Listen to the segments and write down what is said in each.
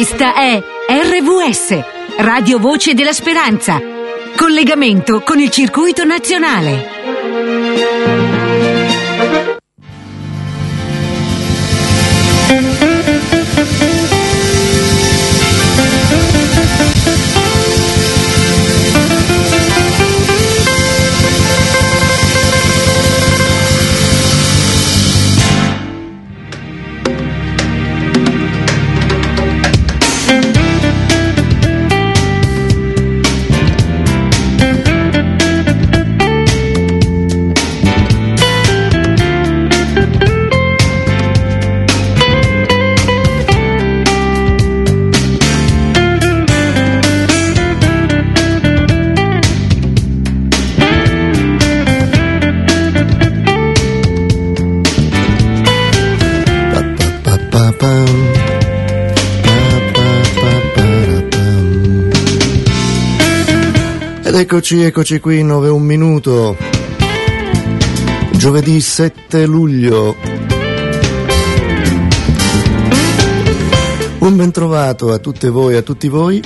Questa è RVS, Radio Voce della Speranza. Collegamento con il circuito nazionale. Eccoci, eccoci qui, 9 un minuto. Giovedì 7 luglio. Un ben trovato a tutte voi, a tutti voi.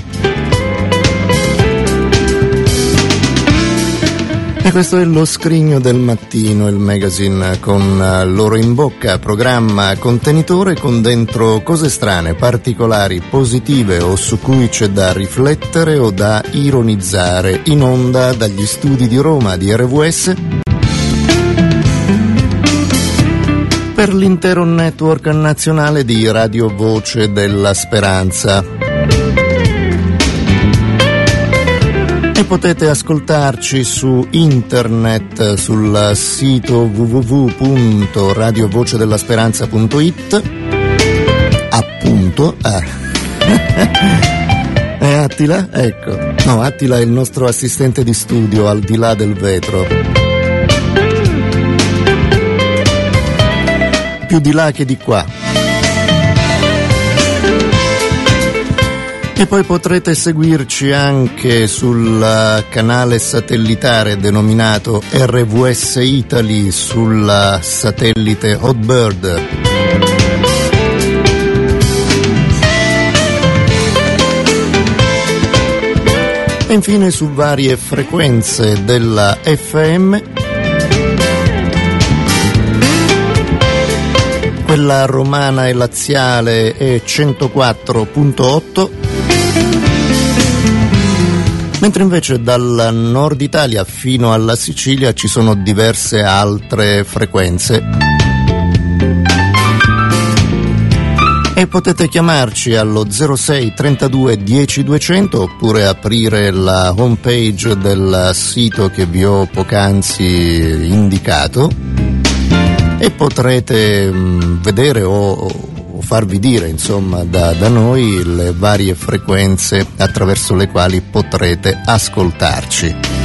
E questo è lo scrigno del mattino, il magazine con eh, l'oro in bocca, programma contenitore con dentro cose strane, particolari, positive o su cui c'è da riflettere o da ironizzare, in onda dagli studi di Roma di RVS per l'intero network nazionale di Radio Voce della Speranza. Potete ascoltarci su internet sul sito www.radiovocedellasperanza.it appunto eh. è Attila? Ecco. No, Attila è il nostro assistente di studio al di là del vetro. Più di là che di qua. E poi potrete seguirci anche sul canale satellitare denominato RVS Italy sul satellite Hotbird. E infine su varie frequenze della FM quella romana e laziale è 104.8 mentre invece dal nord Italia fino alla Sicilia ci sono diverse altre frequenze. E potete chiamarci allo 06 32 10 200 oppure aprire la homepage del sito che vi ho poc'anzi indicato e potrete mh, vedere o farvi dire insomma da, da noi le varie frequenze attraverso le quali potrete ascoltarci.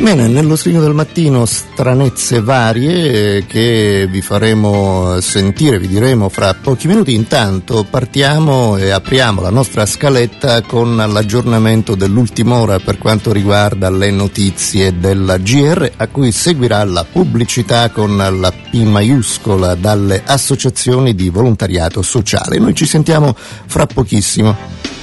Bene, nello scrigno del mattino stranezze varie che vi faremo sentire, vi diremo fra pochi minuti. Intanto partiamo e apriamo la nostra scaletta con l'aggiornamento dell'ultima ora per quanto riguarda le notizie della GR, a cui seguirà la pubblicità con la P maiuscola dalle associazioni di volontariato sociale. Noi ci sentiamo fra pochissimo.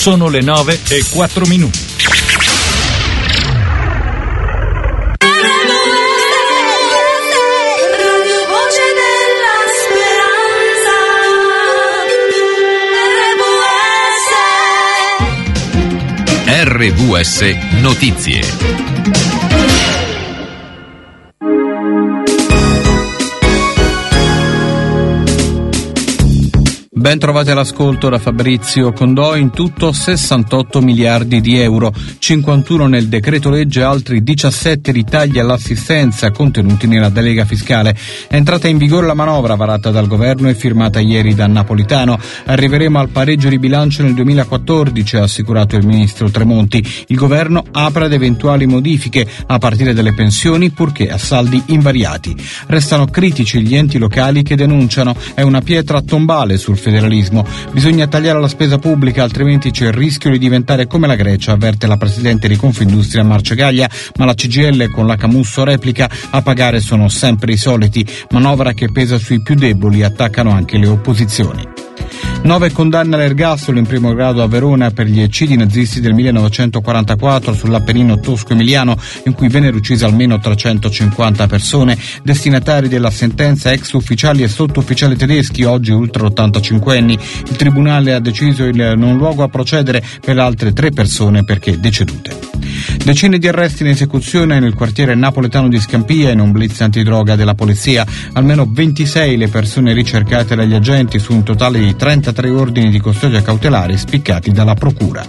Sono le 9 e 4 minuti. RVS Notizie. Ben trovati all'ascolto da Fabrizio Condò, in tutto 68 miliardi di euro, 51 nel decreto legge, altri 17 ritagli all'assistenza contenuti nella delega fiscale. È entrata in vigore la manovra varata dal governo e firmata ieri da Napolitano. Arriveremo al pareggio di bilancio nel 2014, ha assicurato il ministro Tremonti. Il governo apre ad eventuali modifiche a partire dalle pensioni purché a saldi invariati. Restano critici gli enti locali che denunciano è una pietra tombale sul federalismo. Bisogna tagliare la spesa pubblica, altrimenti c'è il rischio di diventare come la Grecia, avverte la presidente di Confindustria Marcegaglia, ma la CGL con la Camusso replica a pagare sono sempre i soliti. Manovra che pesa sui più deboli, attaccano anche le opposizioni. Nove condanne all'ergastolo in primo grado a Verona per gli eccidi nazisti del 1944 sull'Appennino tosco-emiliano in cui vennero uccise almeno 350 persone. Destinatari della sentenza ex ufficiali e sottufficiali tedeschi, oggi ultra 85 anni. Il tribunale ha deciso il non luogo a procedere per altre tre persone perché decedute. Decine di arresti in esecuzione nel quartiere napoletano di Scampia in un blitz antidroga della polizia. Almeno 26 le persone ricercate dagli agenti su un totale di 33 ordini di custodia cautelare spiccati dalla procura.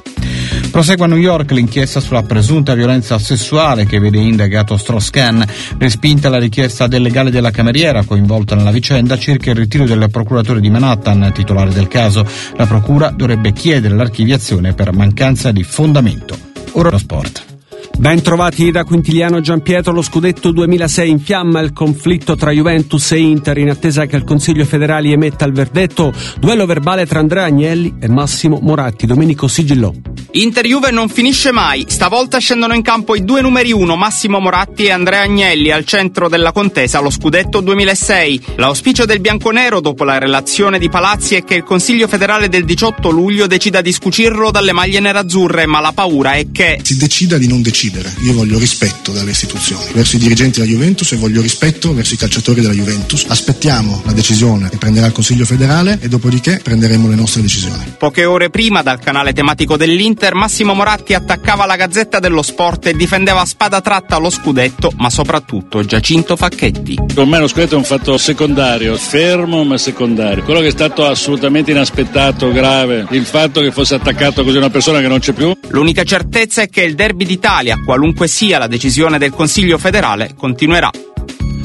Prosegue a New York l'inchiesta sulla presunta violenza sessuale che vede indagato Strauss-Kahn. Respinta la richiesta del legale della cameriera coinvolta nella vicenda circa il ritiro del procuratore di Manhattan, titolare del caso. La procura dovrebbe chiedere l'archiviazione per mancanza di fondamento. Ora lo sport. Ben trovati da Quintiliano Giampietro, lo scudetto 2006 in fiamma, il conflitto tra Juventus e Inter in attesa che il Consiglio federale emetta il verdetto, duello verbale tra Andrea Agnelli e Massimo Moratti, Domenico Sigillò. Inter-Juve non finisce mai, stavolta scendono in campo i due numeri uno, Massimo Moratti e Andrea Agnelli, al centro della contesa, lo scudetto 2006. L'auspicio del bianconero dopo la relazione di Palazzi è che il Consiglio federale del 18 luglio decida di scucirlo dalle maglie nerazzurre, ma la paura è che... Si decida di non decidere, io voglio rispetto dalle istituzioni, verso i dirigenti della Juventus e voglio rispetto verso i calciatori della Juventus. Aspettiamo la decisione che prenderà il Consiglio federale e dopodiché prenderemo le nostre decisioni. Poche ore prima dal canale tematico dell'Inter Massimo Moratti attaccava la Gazzetta dello Sport e difendeva a spada tratta lo scudetto, ma soprattutto Giacinto Facchetti. Per me lo scudetto è un fatto secondario, fermo ma secondario. Quello che è stato assolutamente inaspettato, grave, il fatto che fosse attaccato così una persona che non c'è più. L'unica certezza è che il derby d'Italia, qualunque sia la decisione del Consiglio federale, continuerà.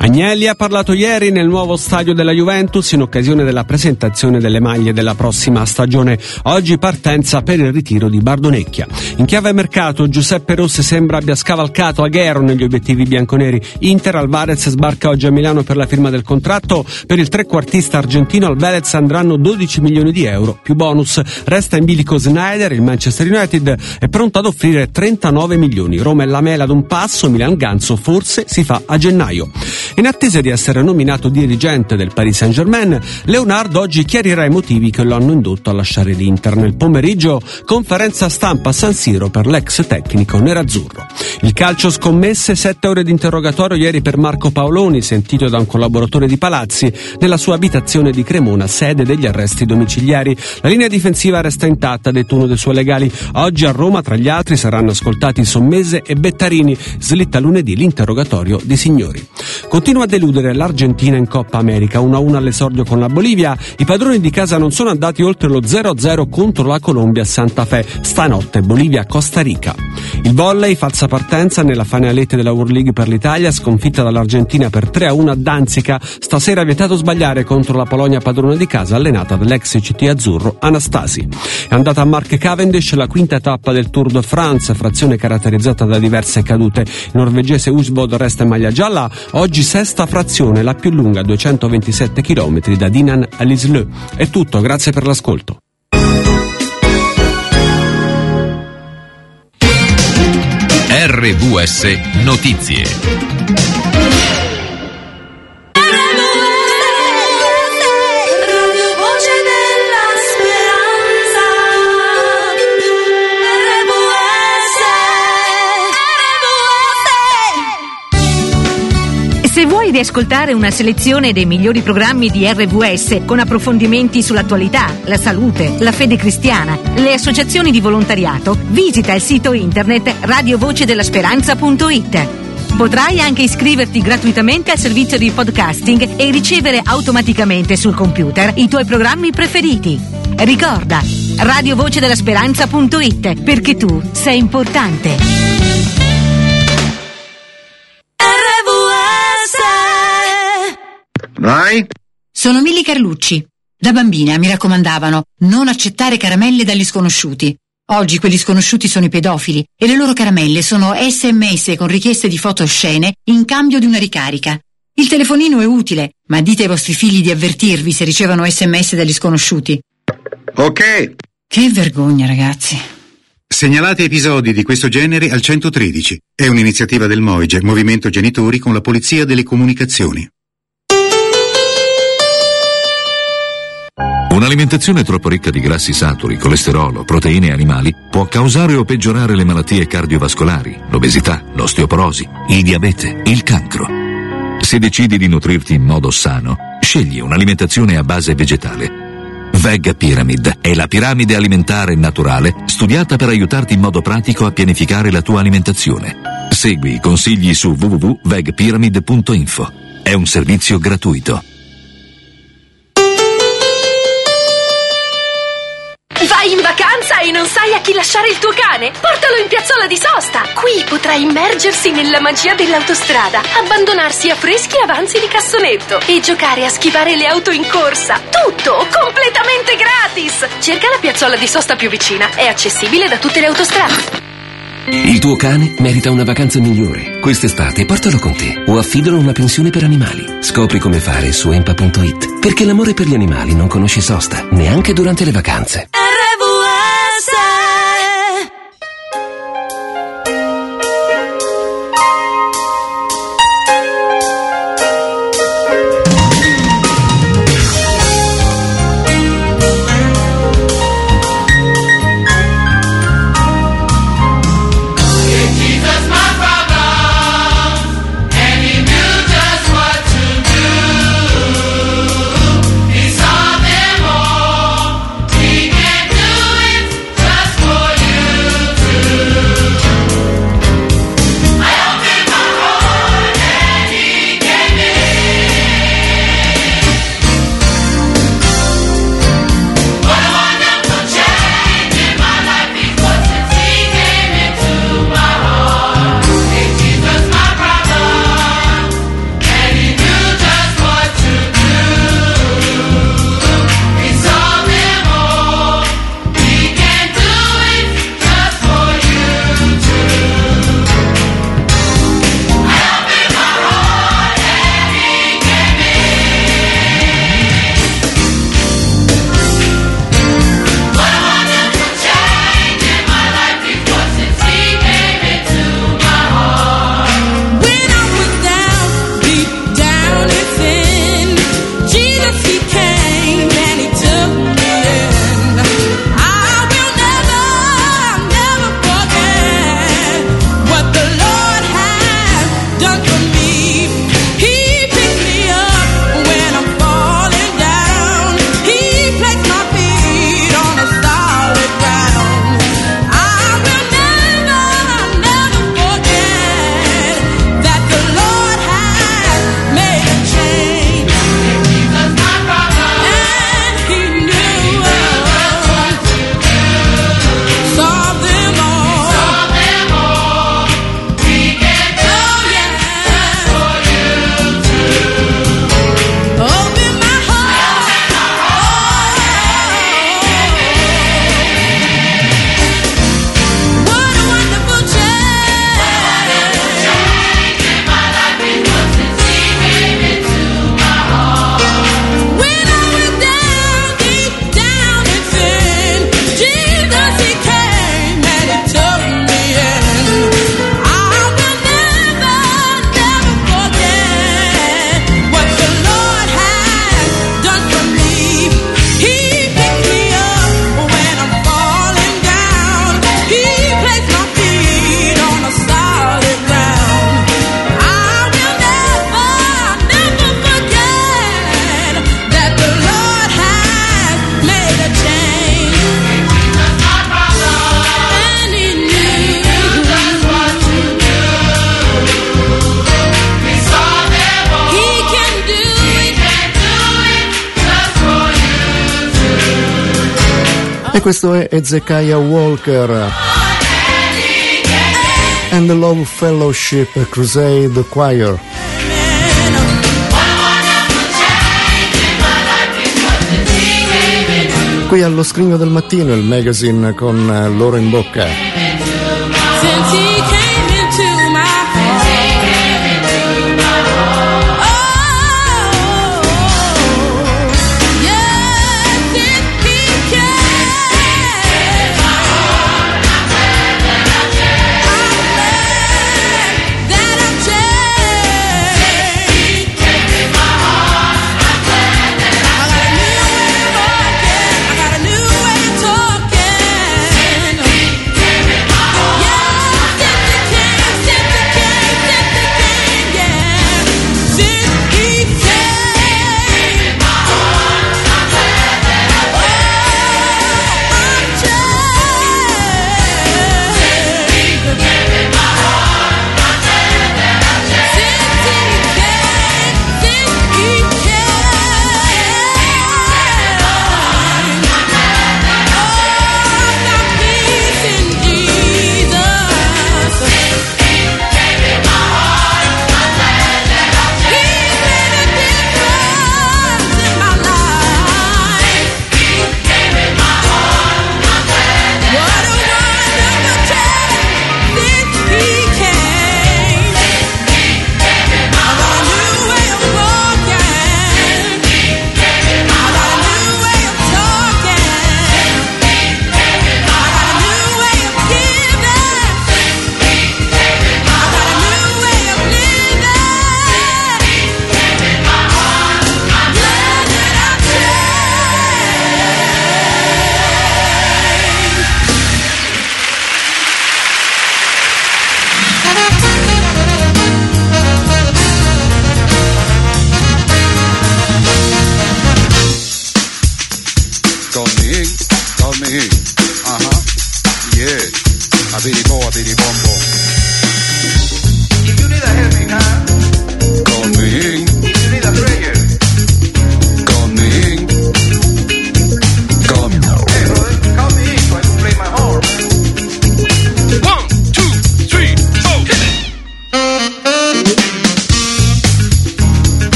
Agnelli ha parlato ieri nel nuovo stadio della Juventus in occasione della presentazione delle maglie della prossima stagione. Oggi partenza per il ritiro di Bardonecchia. In chiave mercato Giuseppe Rossi sembra abbia scavalcato Aghero negli obiettivi bianconeri. Inter Alvarez sbarca oggi a Milano per la firma del contratto. Per il trequartista argentino al Velez andranno 12 milioni di euro più bonus. Resta in bilico Snyder, il Manchester United è pronto ad offrire 39 milioni. Roma e la mela ad un passo, Milan Ganzo forse si fa a gennaio. In attesa di essere nominato dirigente del Paris Saint-Germain, Leonardo oggi chiarirà i motivi che lo hanno indotto a lasciare l'Inter. Nel pomeriggio, conferenza stampa a San Siro per l'ex tecnico nerazzurro. Il calcio scommesse, sette ore di interrogatorio ieri per Marco Paoloni, sentito da un collaboratore di Palazzi, nella sua abitazione di Cremona, sede degli arresti domiciliari. La linea difensiva resta intatta, detto uno dei suoi legali. Oggi a Roma, tra gli altri, saranno ascoltati Sommese e Bettarini. Slitta lunedì l'interrogatorio di signori. Continua a deludere l'Argentina in Coppa America 1-1 all'esordio con la Bolivia. I padroni di casa non sono andati oltre lo 0-0 contro la Colombia a Santa Fe. Stanotte Bolivia-Costa Rica. Il volley, falsa partenza nella finalette della World League per l'Italia, sconfitta dall'Argentina per 3-1 a Danzica. Stasera vietato sbagliare contro la Polonia padrona di casa allenata dall'ex CT azzurro Anastasi. È andata a Mark Cavendish la quinta tappa del Tour de France, frazione caratterizzata da diverse cadute. Il norvegese Usbod resta in maglia gialla. Oggi sesta frazione, la più lunga, 227 km da Dinan a Lisleux. È tutto, grazie per l'ascolto. RVS Notizie. Vuoi riascoltare una selezione dei migliori programmi di RVS con approfondimenti sull'attualità, la salute, la fede cristiana, le associazioni di volontariato, visita il sito internet radiovocedella speranza.it. Potrai anche iscriverti gratuitamente al servizio di podcasting e ricevere automaticamente sul computer i tuoi programmi preferiti. Ricorda, radiovocedella.speranza.it perché tu sei importante. Vai? Sono Milli Carlucci. Da bambina mi raccomandavano non accettare caramelle dagli sconosciuti. Oggi quelli sconosciuti sono i pedofili e le loro caramelle sono sms con richieste di foto oscene in cambio di una ricarica. Il telefonino è utile, ma dite ai vostri figli di avvertirvi se ricevono sms dagli sconosciuti. Ok. Che vergogna, ragazzi. Segnalate episodi di questo genere al 113. È un'iniziativa del MOIGE, Movimento Genitori con la Polizia delle Comunicazioni. Un'alimentazione troppo ricca di grassi saturi, colesterolo, proteine animali può causare o peggiorare le malattie cardiovascolari, l'obesità, l'osteoporosi, il diabete, il cancro. Se decidi di nutrirti in modo sano, scegli un'alimentazione a base vegetale. Veg Pyramid è la piramide alimentare naturale studiata per aiutarti in modo pratico a pianificare la tua alimentazione. Segui i consigli su www.vegpyramid.info. È un servizio gratuito. Vai in vacanza e non sai a chi lasciare il tuo cane? Portalo in piazzola di sosta! Qui potrà immergersi nella magia dell'autostrada, abbandonarsi a freschi avanzi di cassonetto e giocare a schivare le auto in corsa. Tutto completamente gratis! Cerca la piazzola di sosta più vicina, è accessibile da tutte le autostrade. Il tuo cane merita una vacanza migliore. Quest'estate portalo con te o affidalo a una pensione per animali. Scopri come fare su empa.it. Perché l'amore per gli animali non conosce sosta, neanche durante le vacanze. Questo è Ezekiah Walker and the Love Fellowship Crusade Choir. Qui allo scrigno del mattino il magazine con eh, loro in bocca.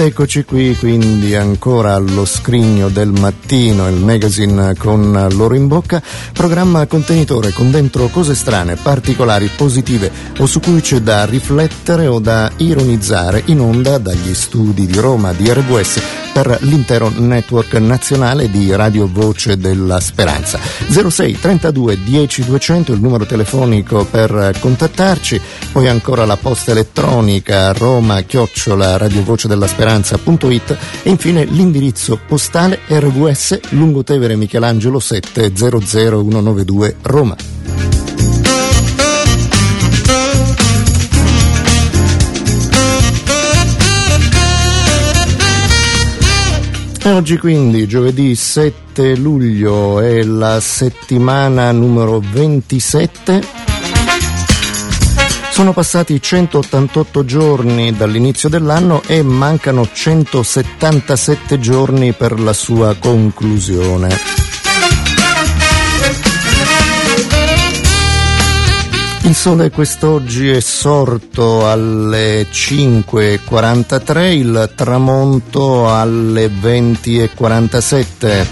Ed eccoci qui quindi ancora allo scrigno del mattino, il magazine con loro in bocca, programma contenitore con dentro cose strane, particolari, positive o su cui c'è da riflettere o da ironizzare in onda dagli studi di Roma di RWS per l'intero network nazionale di Radio Voce della Speranza. 06 32 10 200 il numero telefonico per contattarci, poi ancora la posta elettronica roma chiocciola radiovocedellasperanza.it e infine l'indirizzo postale RVS Lungotevere Michelangelo 7 00192 Roma. Oggi quindi, giovedì 7 luglio, è la settimana numero 27. Sono passati 188 giorni dall'inizio dell'anno e mancano 177 giorni per la sua conclusione. Il sole quest'oggi è sorto alle 5.43, il tramonto alle 20.47.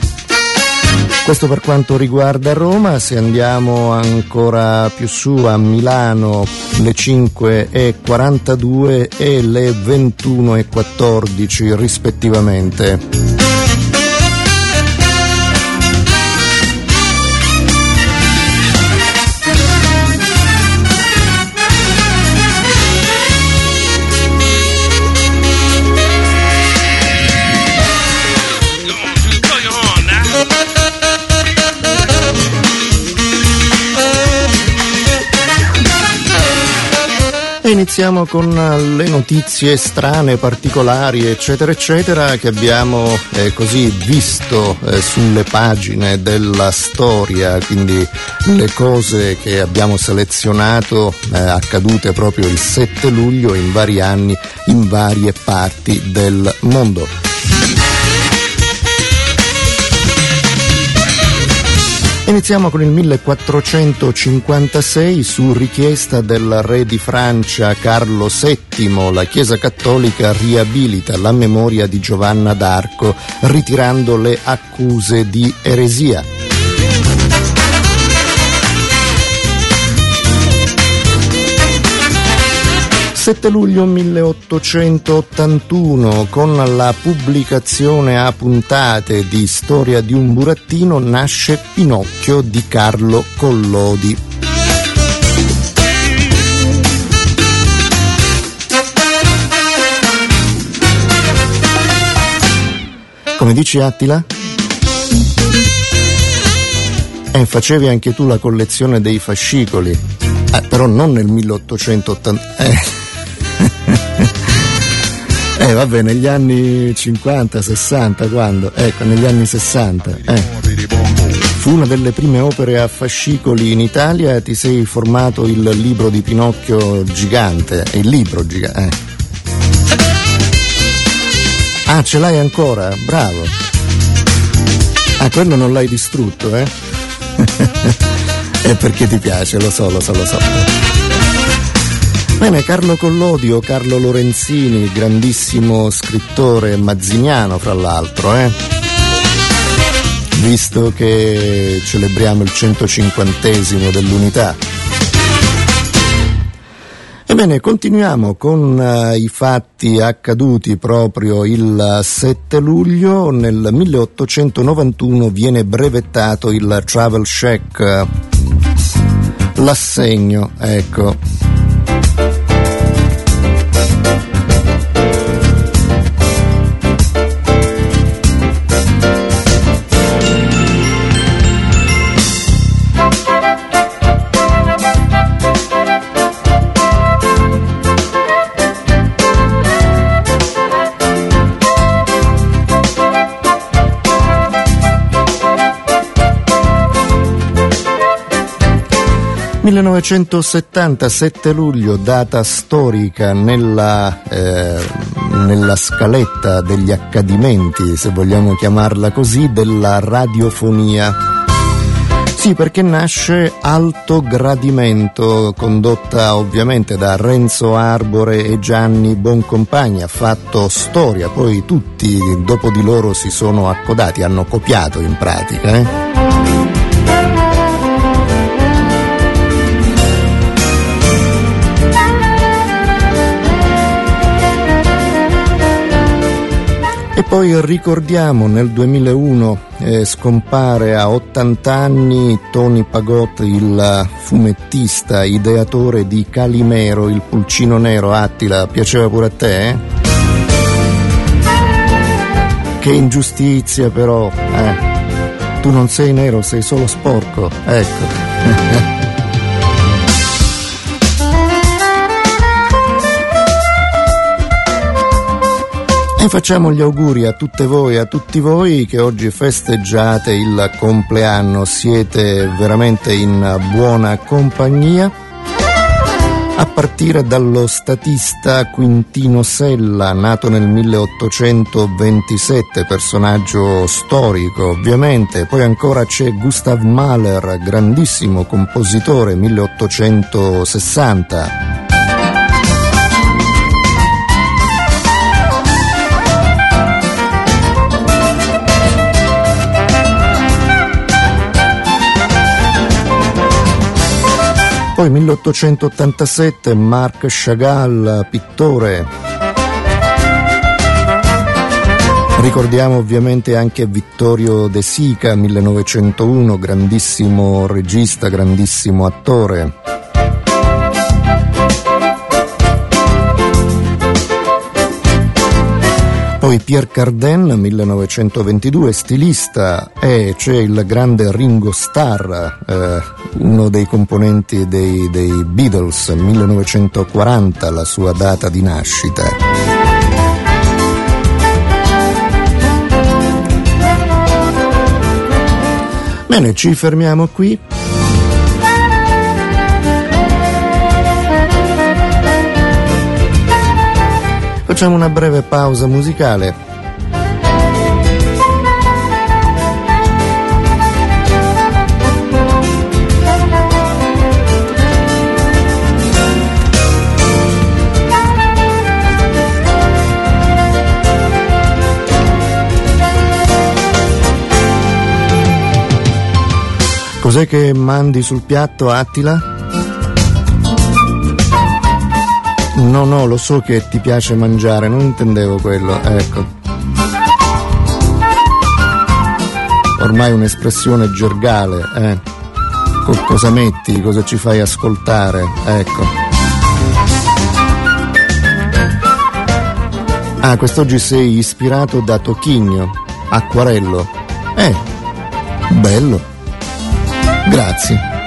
Questo per quanto riguarda Roma, se andiamo ancora più su a Milano le 5.42 e le 21.14 rispettivamente. Iniziamo con le notizie strane, particolari, eccetera, eccetera, che abbiamo eh, così visto eh, sulle pagine della storia, quindi le cose che abbiamo selezionato eh, accadute proprio il 7 luglio in vari anni in varie parti del mondo. Iniziamo con il 1456 su richiesta del re di Francia Carlo VII la Chiesa Cattolica riabilita la memoria di Giovanna d'Arco ritirando le accuse di eresia. 7 luglio 1881, con la pubblicazione a puntate di Storia di un burattino, nasce Pinocchio di Carlo Collodi. Come dici Attila? Eh, facevi anche tu la collezione dei fascicoli, eh, però non nel 1880. Eh. Eh vabbè, negli anni 50, 60, quando? Ecco, negli anni 60. Eh. Fu una delle prime opere a fascicoli in Italia e ti sei formato il libro di Pinocchio gigante, il libro gigante. Eh. Ah, ce l'hai ancora? Bravo. Ah, quello non l'hai distrutto, eh? È perché ti piace, lo so, lo so, lo so. Bene, Carlo Collodio, Carlo Lorenzini, grandissimo scrittore mazziniano fra l'altro, eh? visto che celebriamo il 150 dell'unità. Ebbene, continuiamo con uh, i fatti accaduti proprio il 7 luglio. Nel 1891 viene brevettato il Travel Check, l'assegno, ecco. 1977 luglio, data storica nella, eh, nella scaletta degli accadimenti, se vogliamo chiamarla così, della radiofonia. Sì, perché nasce Alto Gradimento, condotta ovviamente da Renzo Arbore e Gianni Boncompagni, ha fatto storia, poi tutti dopo di loro si sono accodati, hanno copiato in pratica. Eh? E poi ricordiamo nel 2001 eh, scompare a 80 anni Tony Pagot, il fumettista, ideatore di Calimero, il pulcino nero. Attila, piaceva pure a te? Eh? Che ingiustizia però, eh. Tu non sei nero, sei solo sporco, ecco. E facciamo gli auguri a tutte voi a tutti voi che oggi festeggiate il compleanno, siete veramente in buona compagnia. A partire dallo statista Quintino Sella, nato nel 1827, personaggio storico ovviamente, poi ancora c'è Gustav Mahler, grandissimo compositore, 1860. Poi 1887 Marc Chagall, pittore. Ricordiamo ovviamente anche Vittorio De Sica, 1901, grandissimo regista, grandissimo attore. Poi Pierre Cardin, 1922, stilista, e c'è il grande Ringo Starr, eh, uno dei componenti dei, dei Beatles, 1940, la sua data di nascita. Bene, ci fermiamo qui. Facciamo una breve pausa musicale. Cos'è che mandi sul piatto, Attila? No, no, lo so che ti piace mangiare, non intendevo quello, ecco. Ormai un'espressione gergale, eh. Co- cosa metti, cosa ci fai ascoltare, ecco. Ah, quest'oggi sei ispirato da Tocchigno, acquarello. Eh, bello. Grazie.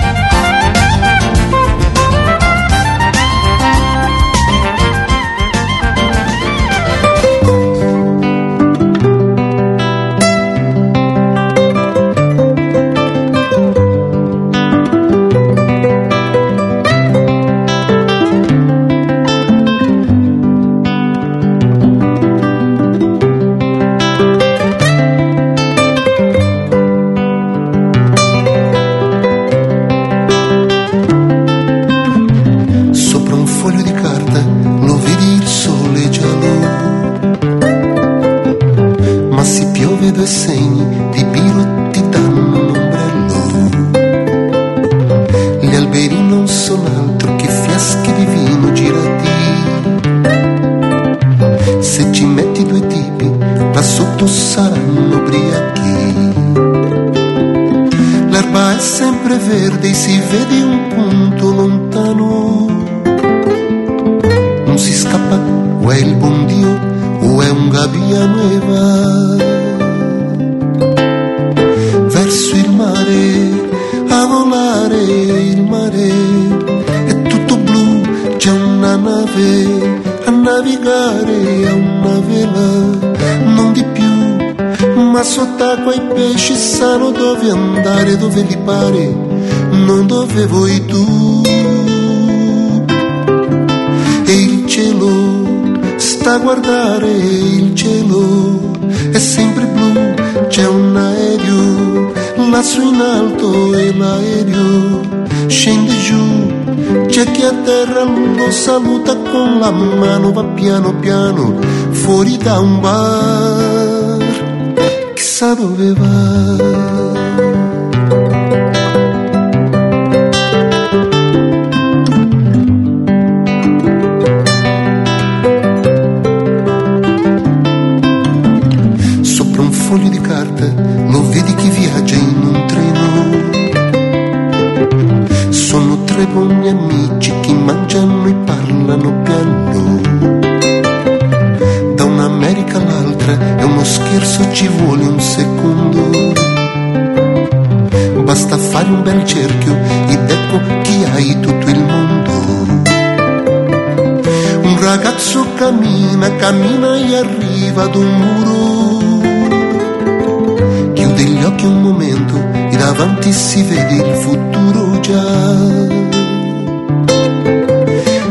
Verde e si vede un punto lontano. Non si scappa, o è il buon Dio o è un gabbia nuova. Verso il mare, a volare il mare, è tutto blu, c'è una nave a navigare a una vela, non di più ma sott'acqua i pesci sanno dove andare, dove li pare, non dove vuoi tu. E il cielo sta a guardare, il cielo è sempre blu, c'è un aereo lassù in alto e l'aereo scende giù, c'è chi a terra lo saluta con la mano, va piano piano fuori da un bar chissà dove va. Cammina, e arriva ad un muro. Chiude gli occhi un momento e davanti si vede il futuro già.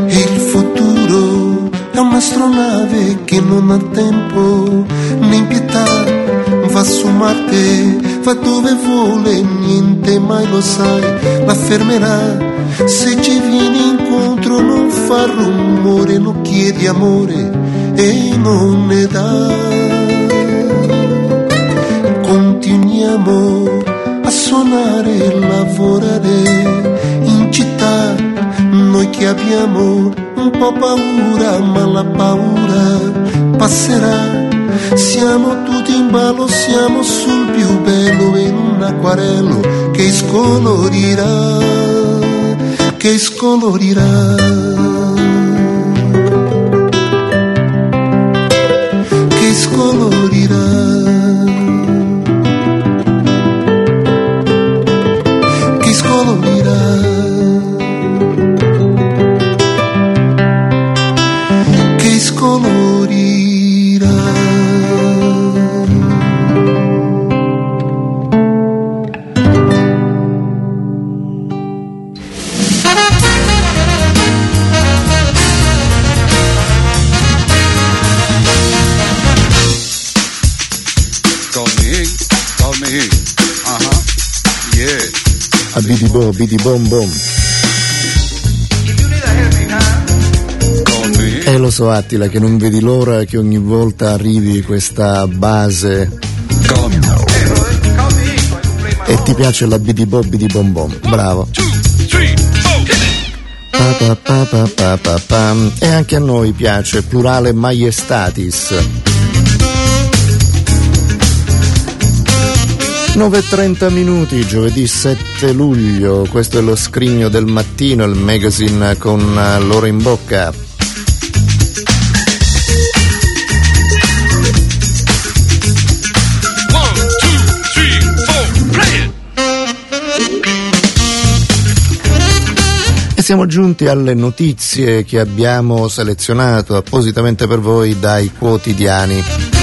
Il futuro è un'astronave che non ha tempo né pietà, va su Marte, va dove vuole, niente mai lo sai, la fermerà. Se ci vieni incontro non fa rumore, non chiedi amore e non ne dà. Continuiamo a suonare e lavorare in città, noi che abbiamo un po' paura, ma la paura passerà. Siamo tutti in ballo, siamo sul più bello in un acquarello che scolorirà, che scolorirà. Che bidi bo, bidi bom bom. E lo so Attila che non vedi l'ora che ogni volta arrivi questa base e ti piace la bidi bo, bidi bom bom. Bravo. Pa, pa, pa. E anche a noi piace plurale maiestatis. 9.30 minuti, giovedì 7 luglio, questo è lo scrigno del mattino, il magazine con eh, l'ora in bocca. E siamo giunti alle notizie che abbiamo selezionato appositamente per voi dai quotidiani.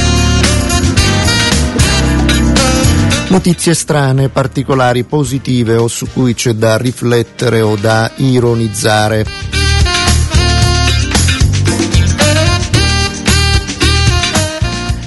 Notizie strane, particolari, positive o su cui c'è da riflettere o da ironizzare.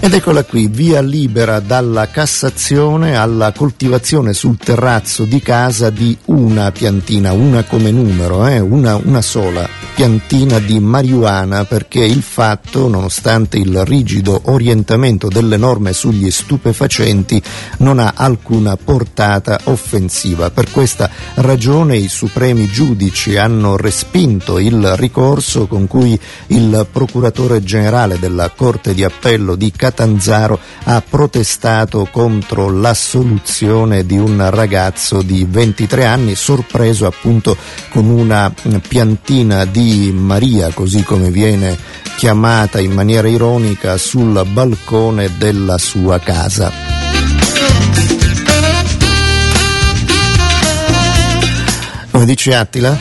Ed eccola qui, via libera dalla Cassazione alla coltivazione sul terrazzo di casa di una piantina, una come numero, eh, una, una sola piantina di marijuana perché il fatto, nonostante il rigido orientamento delle norme sugli stupefacenti, non ha alcuna portata offensiva. Per questa ragione i supremi giudici hanno respinto il ricorso con cui il procuratore generale della Corte di Appello di Catanzaro ha protestato contro l'assoluzione di un ragazzo di 23 anni sorpreso appunto con una piantina di Maria, così come viene chiamata in maniera ironica, sul balcone della sua casa. Come dice Attila?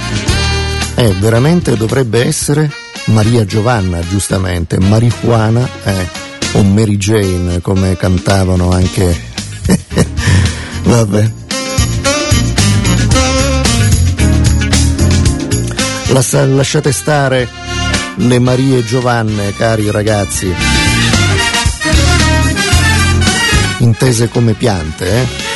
Eh, veramente dovrebbe essere Maria Giovanna, giustamente, marijuana eh, o Mary Jane, come cantavano anche. Vabbè. Lasciate stare le Marie Giovanne, cari ragazzi. Intese come piante, eh?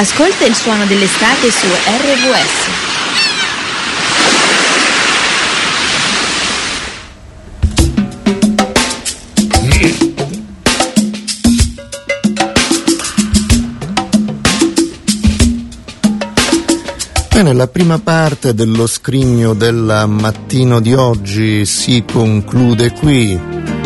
Ascolta il suono dell'estate su RVS. Bene, la prima parte dello scrigno del mattino di oggi si conclude qui.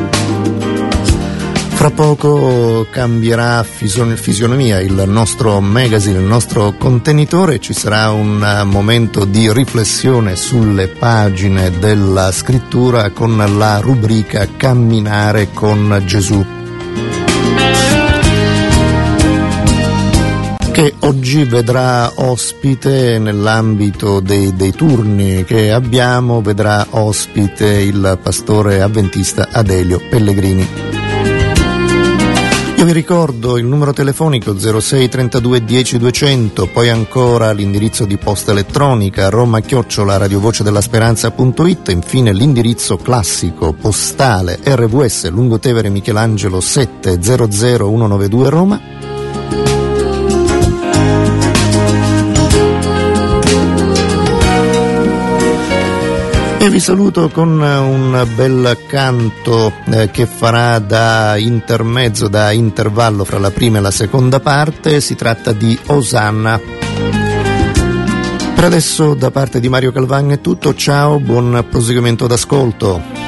Fra poco cambierà fison- fisionomia il nostro magazine, il nostro contenitore, ci sarà un uh, momento di riflessione sulle pagine della scrittura con la rubrica Camminare con Gesù. che oggi vedrà ospite nell'ambito dei, dei, turni che abbiamo, vedrà ospite il pastore avventista Adelio Pellegrini. Io vi ricordo il numero telefonico 06 32 10 200, poi ancora l'indirizzo di posta elettronica roma chiocciola radiovoce della speranza.it, infine l'indirizzo classico postale RVS Lungotevere Michelangelo 700192 Roma E vi saluto con un bel canto eh, che farà da intermezzo, da intervallo fra la prima e la seconda parte, si tratta di Osanna. Per adesso da parte di Mario Calvagno è tutto, ciao, buon proseguimento d'ascolto.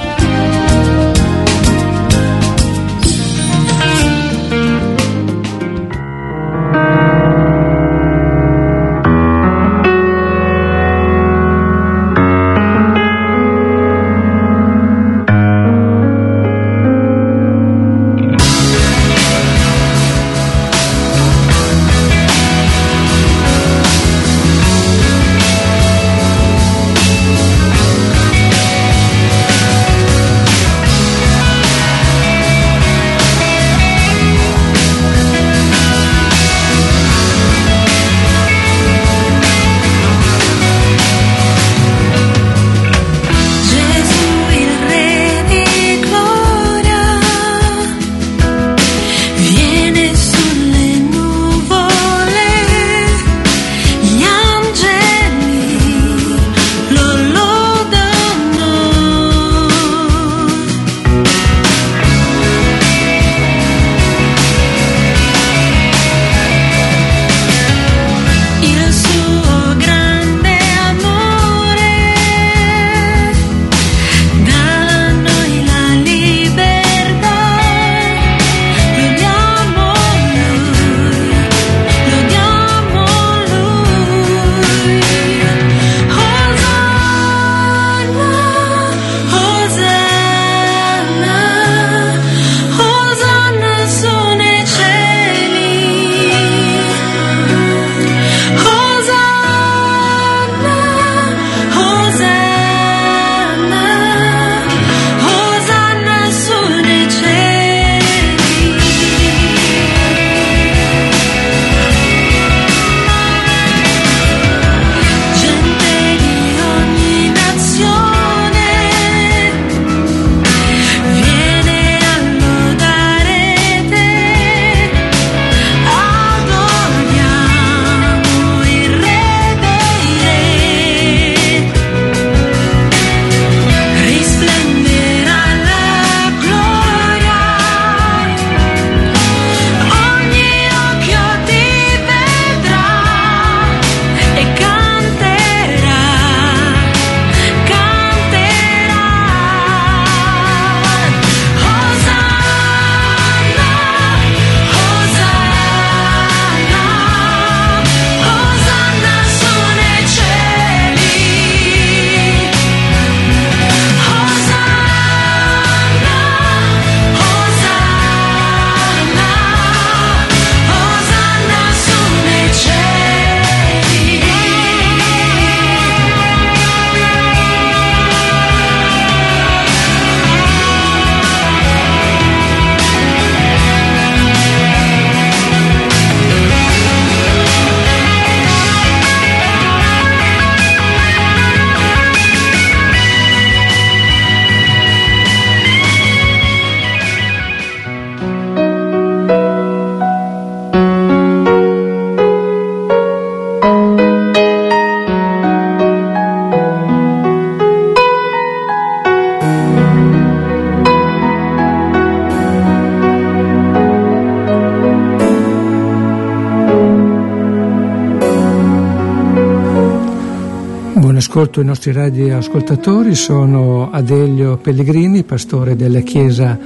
Ascolto i nostri radioascoltatori, sono Adelio Pellegrini, pastore della Chiesa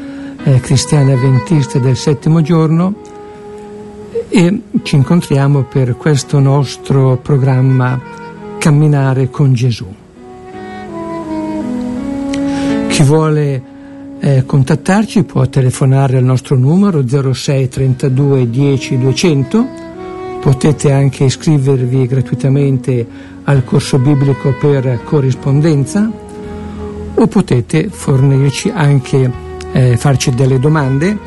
eh, cristiani adventisti del settimo giorno e ci incontriamo per questo nostro programma Camminare con Gesù. Chi vuole eh, contattarci può telefonare al nostro numero 06 32 10 200, potete anche iscrivervi gratuitamente al corso biblico per corrispondenza o potete fornirci anche, eh, farci delle domande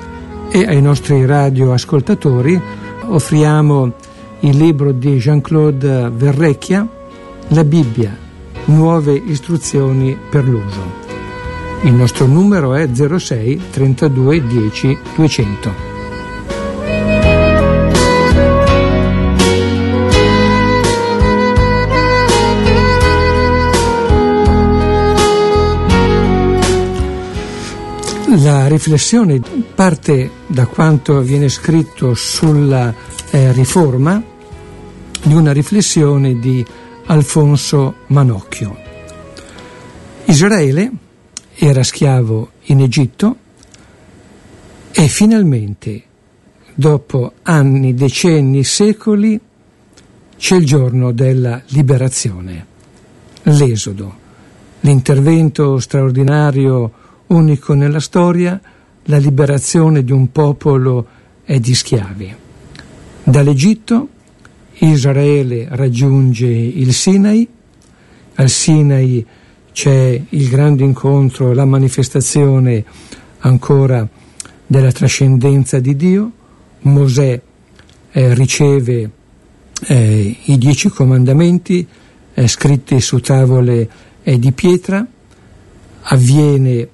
e ai nostri radioascoltatori offriamo il libro di Jean-Claude Verrecchia, La Bibbia, nuove istruzioni per l'uso. Il nostro numero è 06 32 10 200. La riflessione parte da quanto viene scritto sulla eh, riforma di una riflessione di Alfonso Manocchio. Israele era schiavo in Egitto e finalmente, dopo anni, decenni, secoli, c'è il giorno della liberazione, l'esodo, l'intervento straordinario, unico nella storia, la liberazione di un popolo e di schiavi. Dall'Egitto Israele raggiunge il Sinai, al Sinai c'è il grande incontro, la manifestazione ancora della trascendenza di Dio, Mosè eh, riceve eh, i dieci comandamenti eh, scritti su tavole di pietra, avviene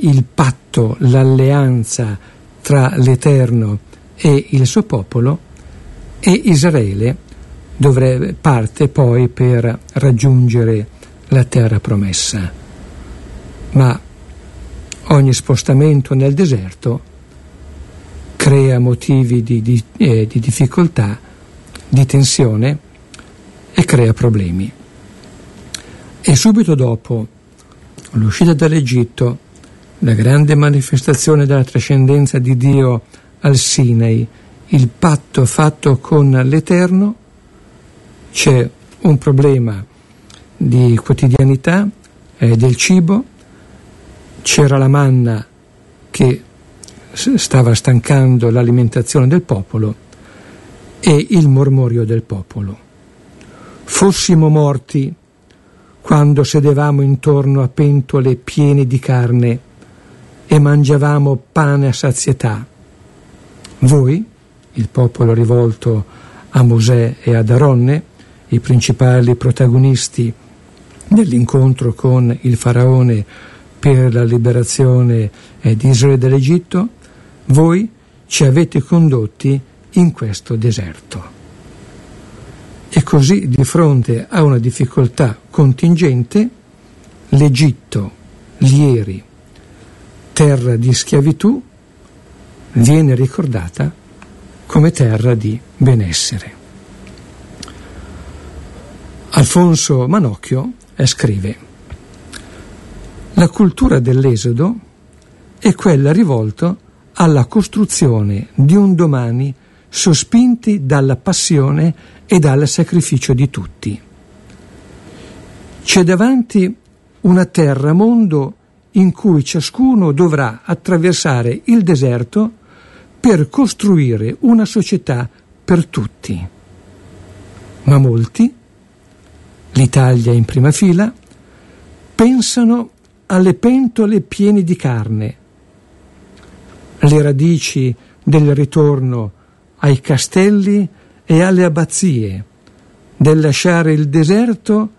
il patto, l'alleanza tra l'Eterno e il suo popolo e Israele dovrebbe, parte poi per raggiungere la terra promessa. Ma ogni spostamento nel deserto crea motivi di, di, eh, di difficoltà, di tensione e crea problemi. E subito dopo l'uscita dall'Egitto, la grande manifestazione della trascendenza di Dio al Sinai, il patto fatto con l'Eterno, c'è un problema di quotidianità, eh, del cibo, c'era la manna che stava stancando l'alimentazione del popolo e il mormorio del popolo. Fossimo morti quando sedevamo intorno a pentole piene di carne e mangiavamo pane a sazietà. Voi, il popolo rivolto a Mosè e ad Aronne, i principali protagonisti nell'incontro con il faraone per la liberazione eh, di Israele dall'Egitto, voi ci avete condotti in questo deserto. E così di fronte a una difficoltà contingente, l'Egitto, Lieri, terra di schiavitù, viene ricordata come terra di benessere. Alfonso Manocchio scrive La cultura dell'esodo è quella rivolta alla costruzione di un domani sospinti dalla passione e dal sacrificio di tutti. C'è davanti una terra mondo in cui ciascuno dovrà attraversare il deserto per costruire una società per tutti. Ma molti l'Italia in prima fila, pensano alle pentole piene di carne, le radici del ritorno ai castelli e alle abbazie, del lasciare il deserto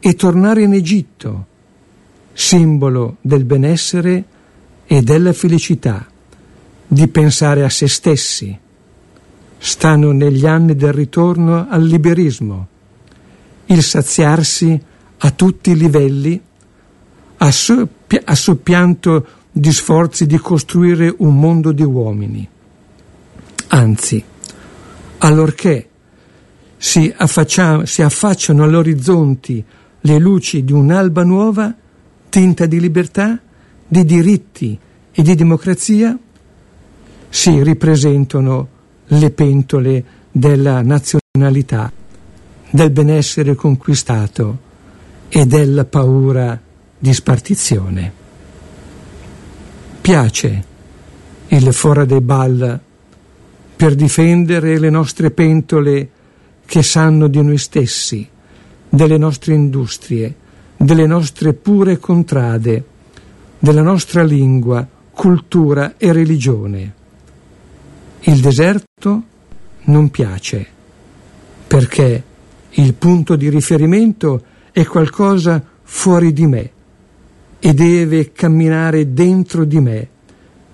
e tornare in Egitto, simbolo del benessere e della felicità, di pensare a se stessi. Stanno negli anni del ritorno al liberismo il saziarsi a tutti i livelli, a, soppia, a soppianto di sforzi di costruire un mondo di uomini. Anzi, allorché si, si affacciano all'orizzonte le luci di un'alba nuova, tinta di libertà, di diritti e di democrazia si ripresentano le pentole della nazionalità, del benessere conquistato e della paura di spartizione. Piace il fora dei ball per difendere le nostre pentole che sanno di noi stessi, delle nostre industrie, delle nostre pure contrade, della nostra lingua, cultura e religione. Il deserto non piace perché il punto di riferimento è qualcosa fuori di me e deve camminare dentro di me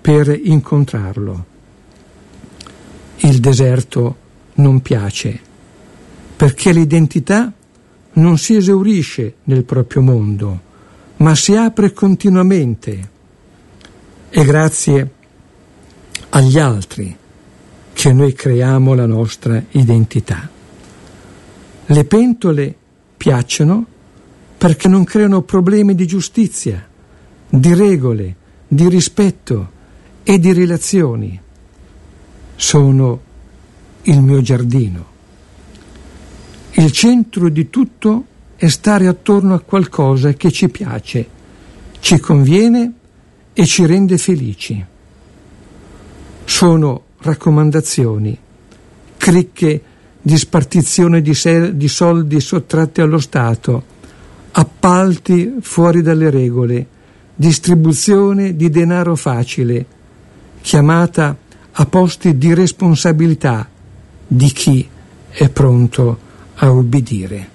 per incontrarlo. Il deserto non piace perché l'identità non si esaurisce nel proprio mondo, ma si apre continuamente. E grazie agli altri che noi creiamo la nostra identità. Le pentole piacciono perché non creano problemi di giustizia, di regole, di rispetto e di relazioni. Sono il mio giardino. Il centro di tutto è stare attorno a qualcosa che ci piace, ci conviene e ci rende felici. Sono raccomandazioni, cricche di spartizione di, se- di soldi sottratti allo Stato, appalti fuori dalle regole, distribuzione di denaro facile, chiamata a posti di responsabilità di chi è pronto a ubbidire.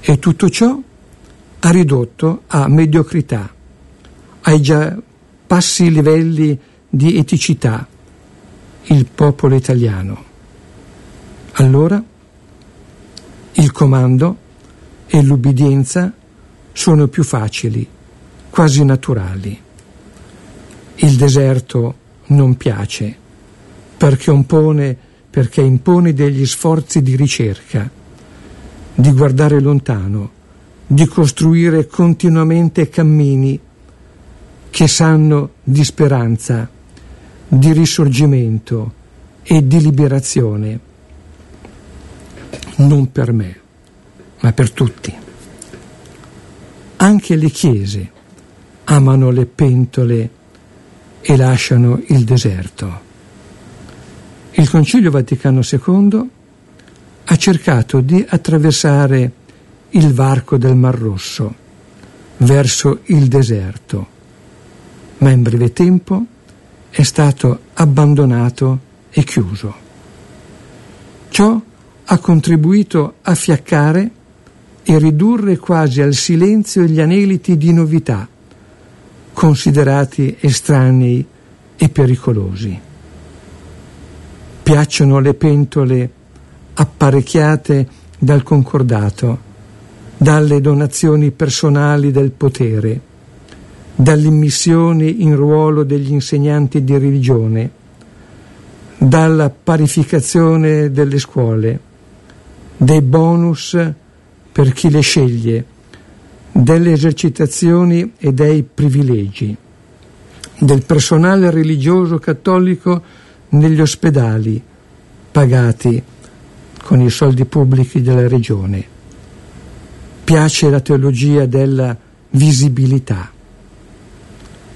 E tutto ciò ha ridotto a mediocrità, ai già bassi livelli di eticità il popolo italiano. Allora il comando e l'ubbidienza sono più facili, quasi naturali. Il deserto non piace perché impone, perché impone degli sforzi di ricerca, di guardare lontano, di costruire continuamente cammini che sanno di speranza, di risorgimento e di liberazione. Non per me, ma per tutti. Anche le chiese amano le pentole e lasciano il deserto. Il Concilio Vaticano II ha cercato di attraversare il varco del Mar Rosso verso il deserto, ma in breve tempo è stato abbandonato e chiuso. Ciò ha contribuito a fiaccare e ridurre quasi al silenzio gli aneliti di novità, considerati estranei e pericolosi. Piacciono le pentole apparecchiate dal concordato, dalle donazioni personali del potere, dall'immissione in ruolo degli insegnanti di religione, dalla parificazione delle scuole, dei bonus per chi le sceglie, delle esercitazioni e dei privilegi, del personale religioso cattolico negli ospedali pagati con i soldi pubblici della regione. Piace la teologia della visibilità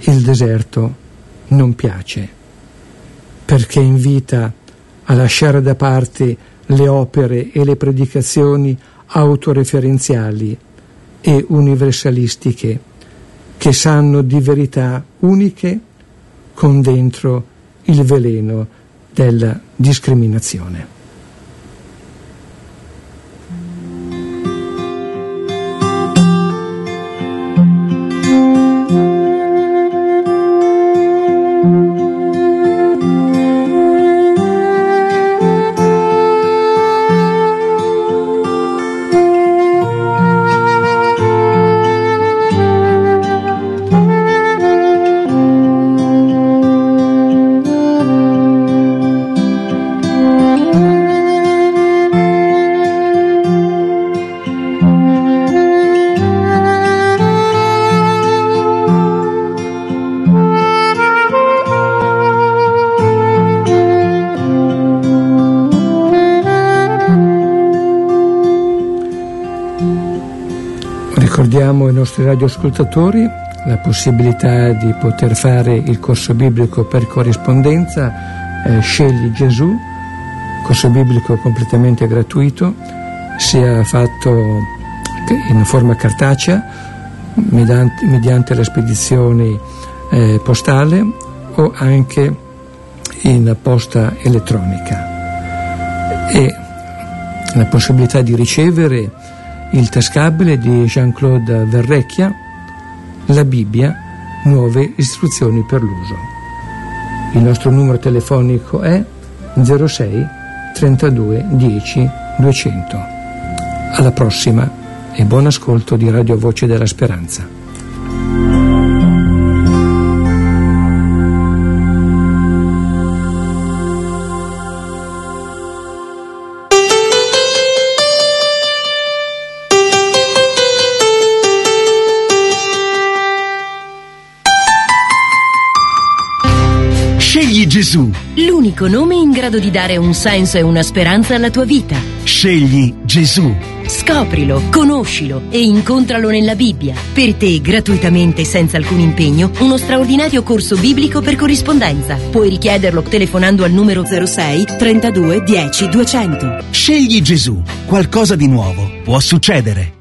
il deserto non piace, perché invita a lasciare da parte le opere e le predicazioni autoreferenziali e universalistiche che sanno di verità uniche con dentro il veleno della discriminazione. Radioascoltatori la possibilità di poter fare il corso biblico per corrispondenza eh, Scegli Gesù, corso biblico completamente gratuito, sia fatto in forma cartacea mediante, mediante la spedizione eh, postale o anche in posta elettronica. E la possibilità di ricevere il tascabile di Jean-Claude Verrecchia, la Bibbia, nuove istruzioni per l'uso. Il nostro numero telefonico è 06 32 10 200. Alla prossima e buon ascolto di Radio Voce della Speranza. Gesù. L'unico nome in grado di dare un senso e una speranza alla tua vita. Scegli Gesù. Scoprilo, conoscilo e incontralo nella Bibbia. Per te, gratuitamente e senza alcun impegno, uno straordinario corso biblico per corrispondenza. Puoi richiederlo telefonando al numero 06 32 10 200. Scegli Gesù. Qualcosa di nuovo può succedere.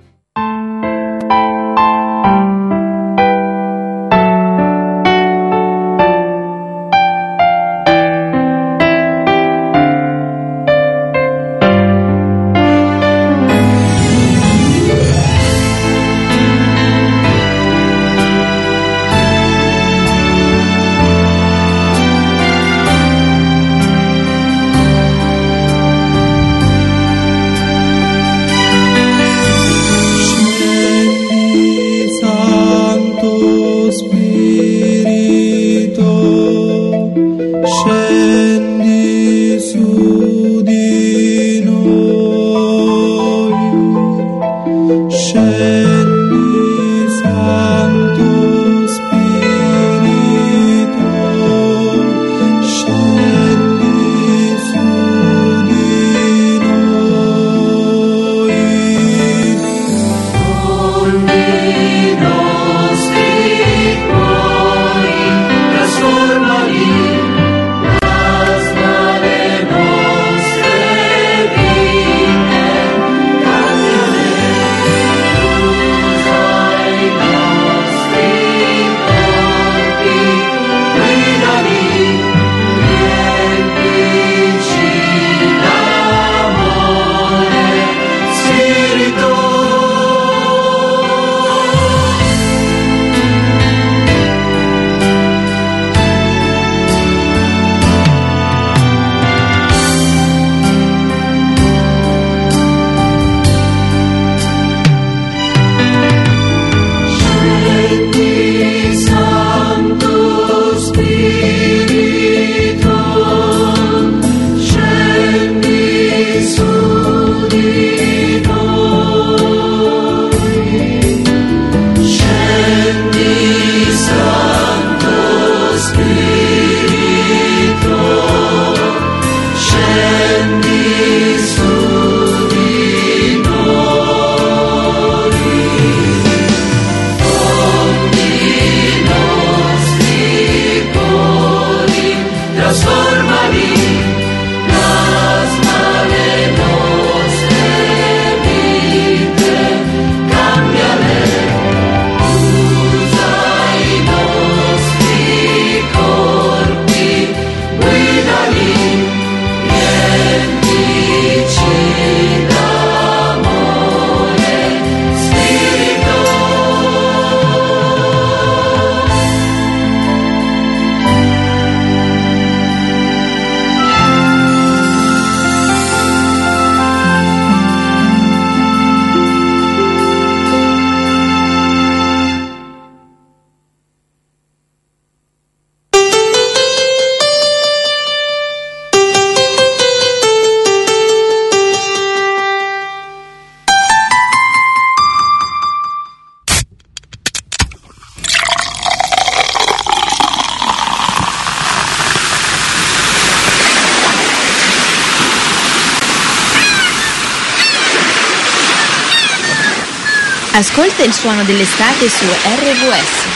Ascolta il suono dell'estate su RVS.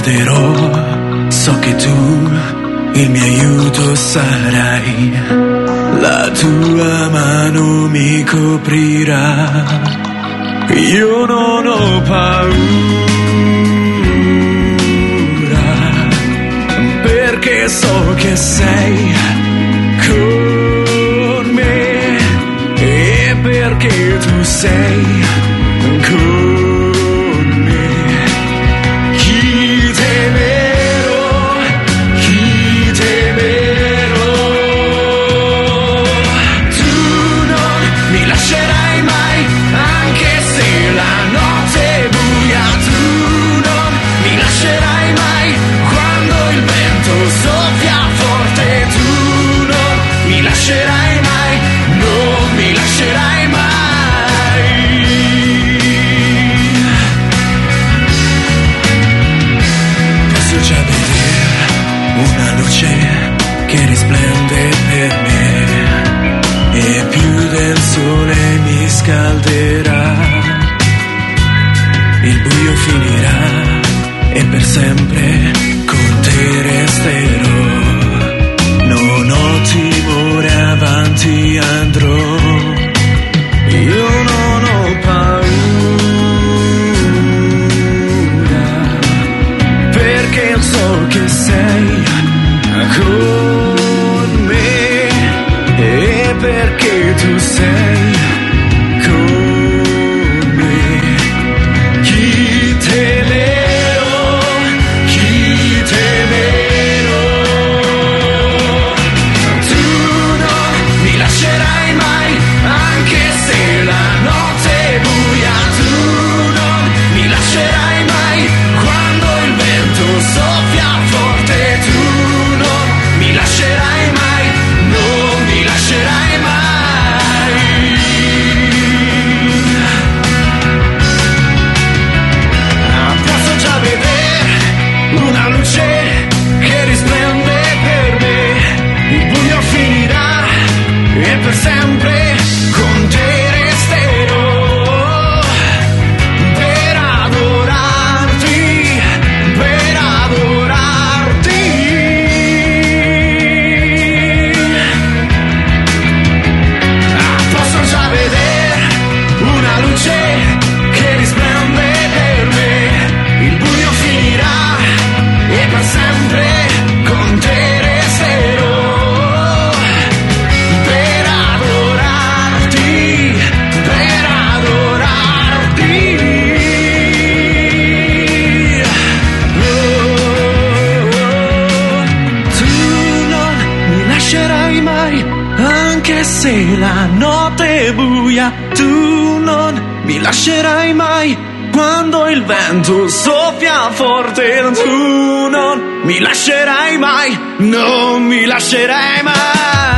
Perderò, so che tu il mio aiuto sarai. La tua mano mi coprirà. Io non ho paura perché so che sei con me e perché tu sei già vedere una luce che risplende per me e più del sole mi scalderà. Il buio finirà e per sempre con te resterò. Non ho timore, avanti andrò. Perché tu sei buia, tu non mi lascerai mai. Quando il vento soffia forte, tu non mi lascerai mai, non mi lascerai mai.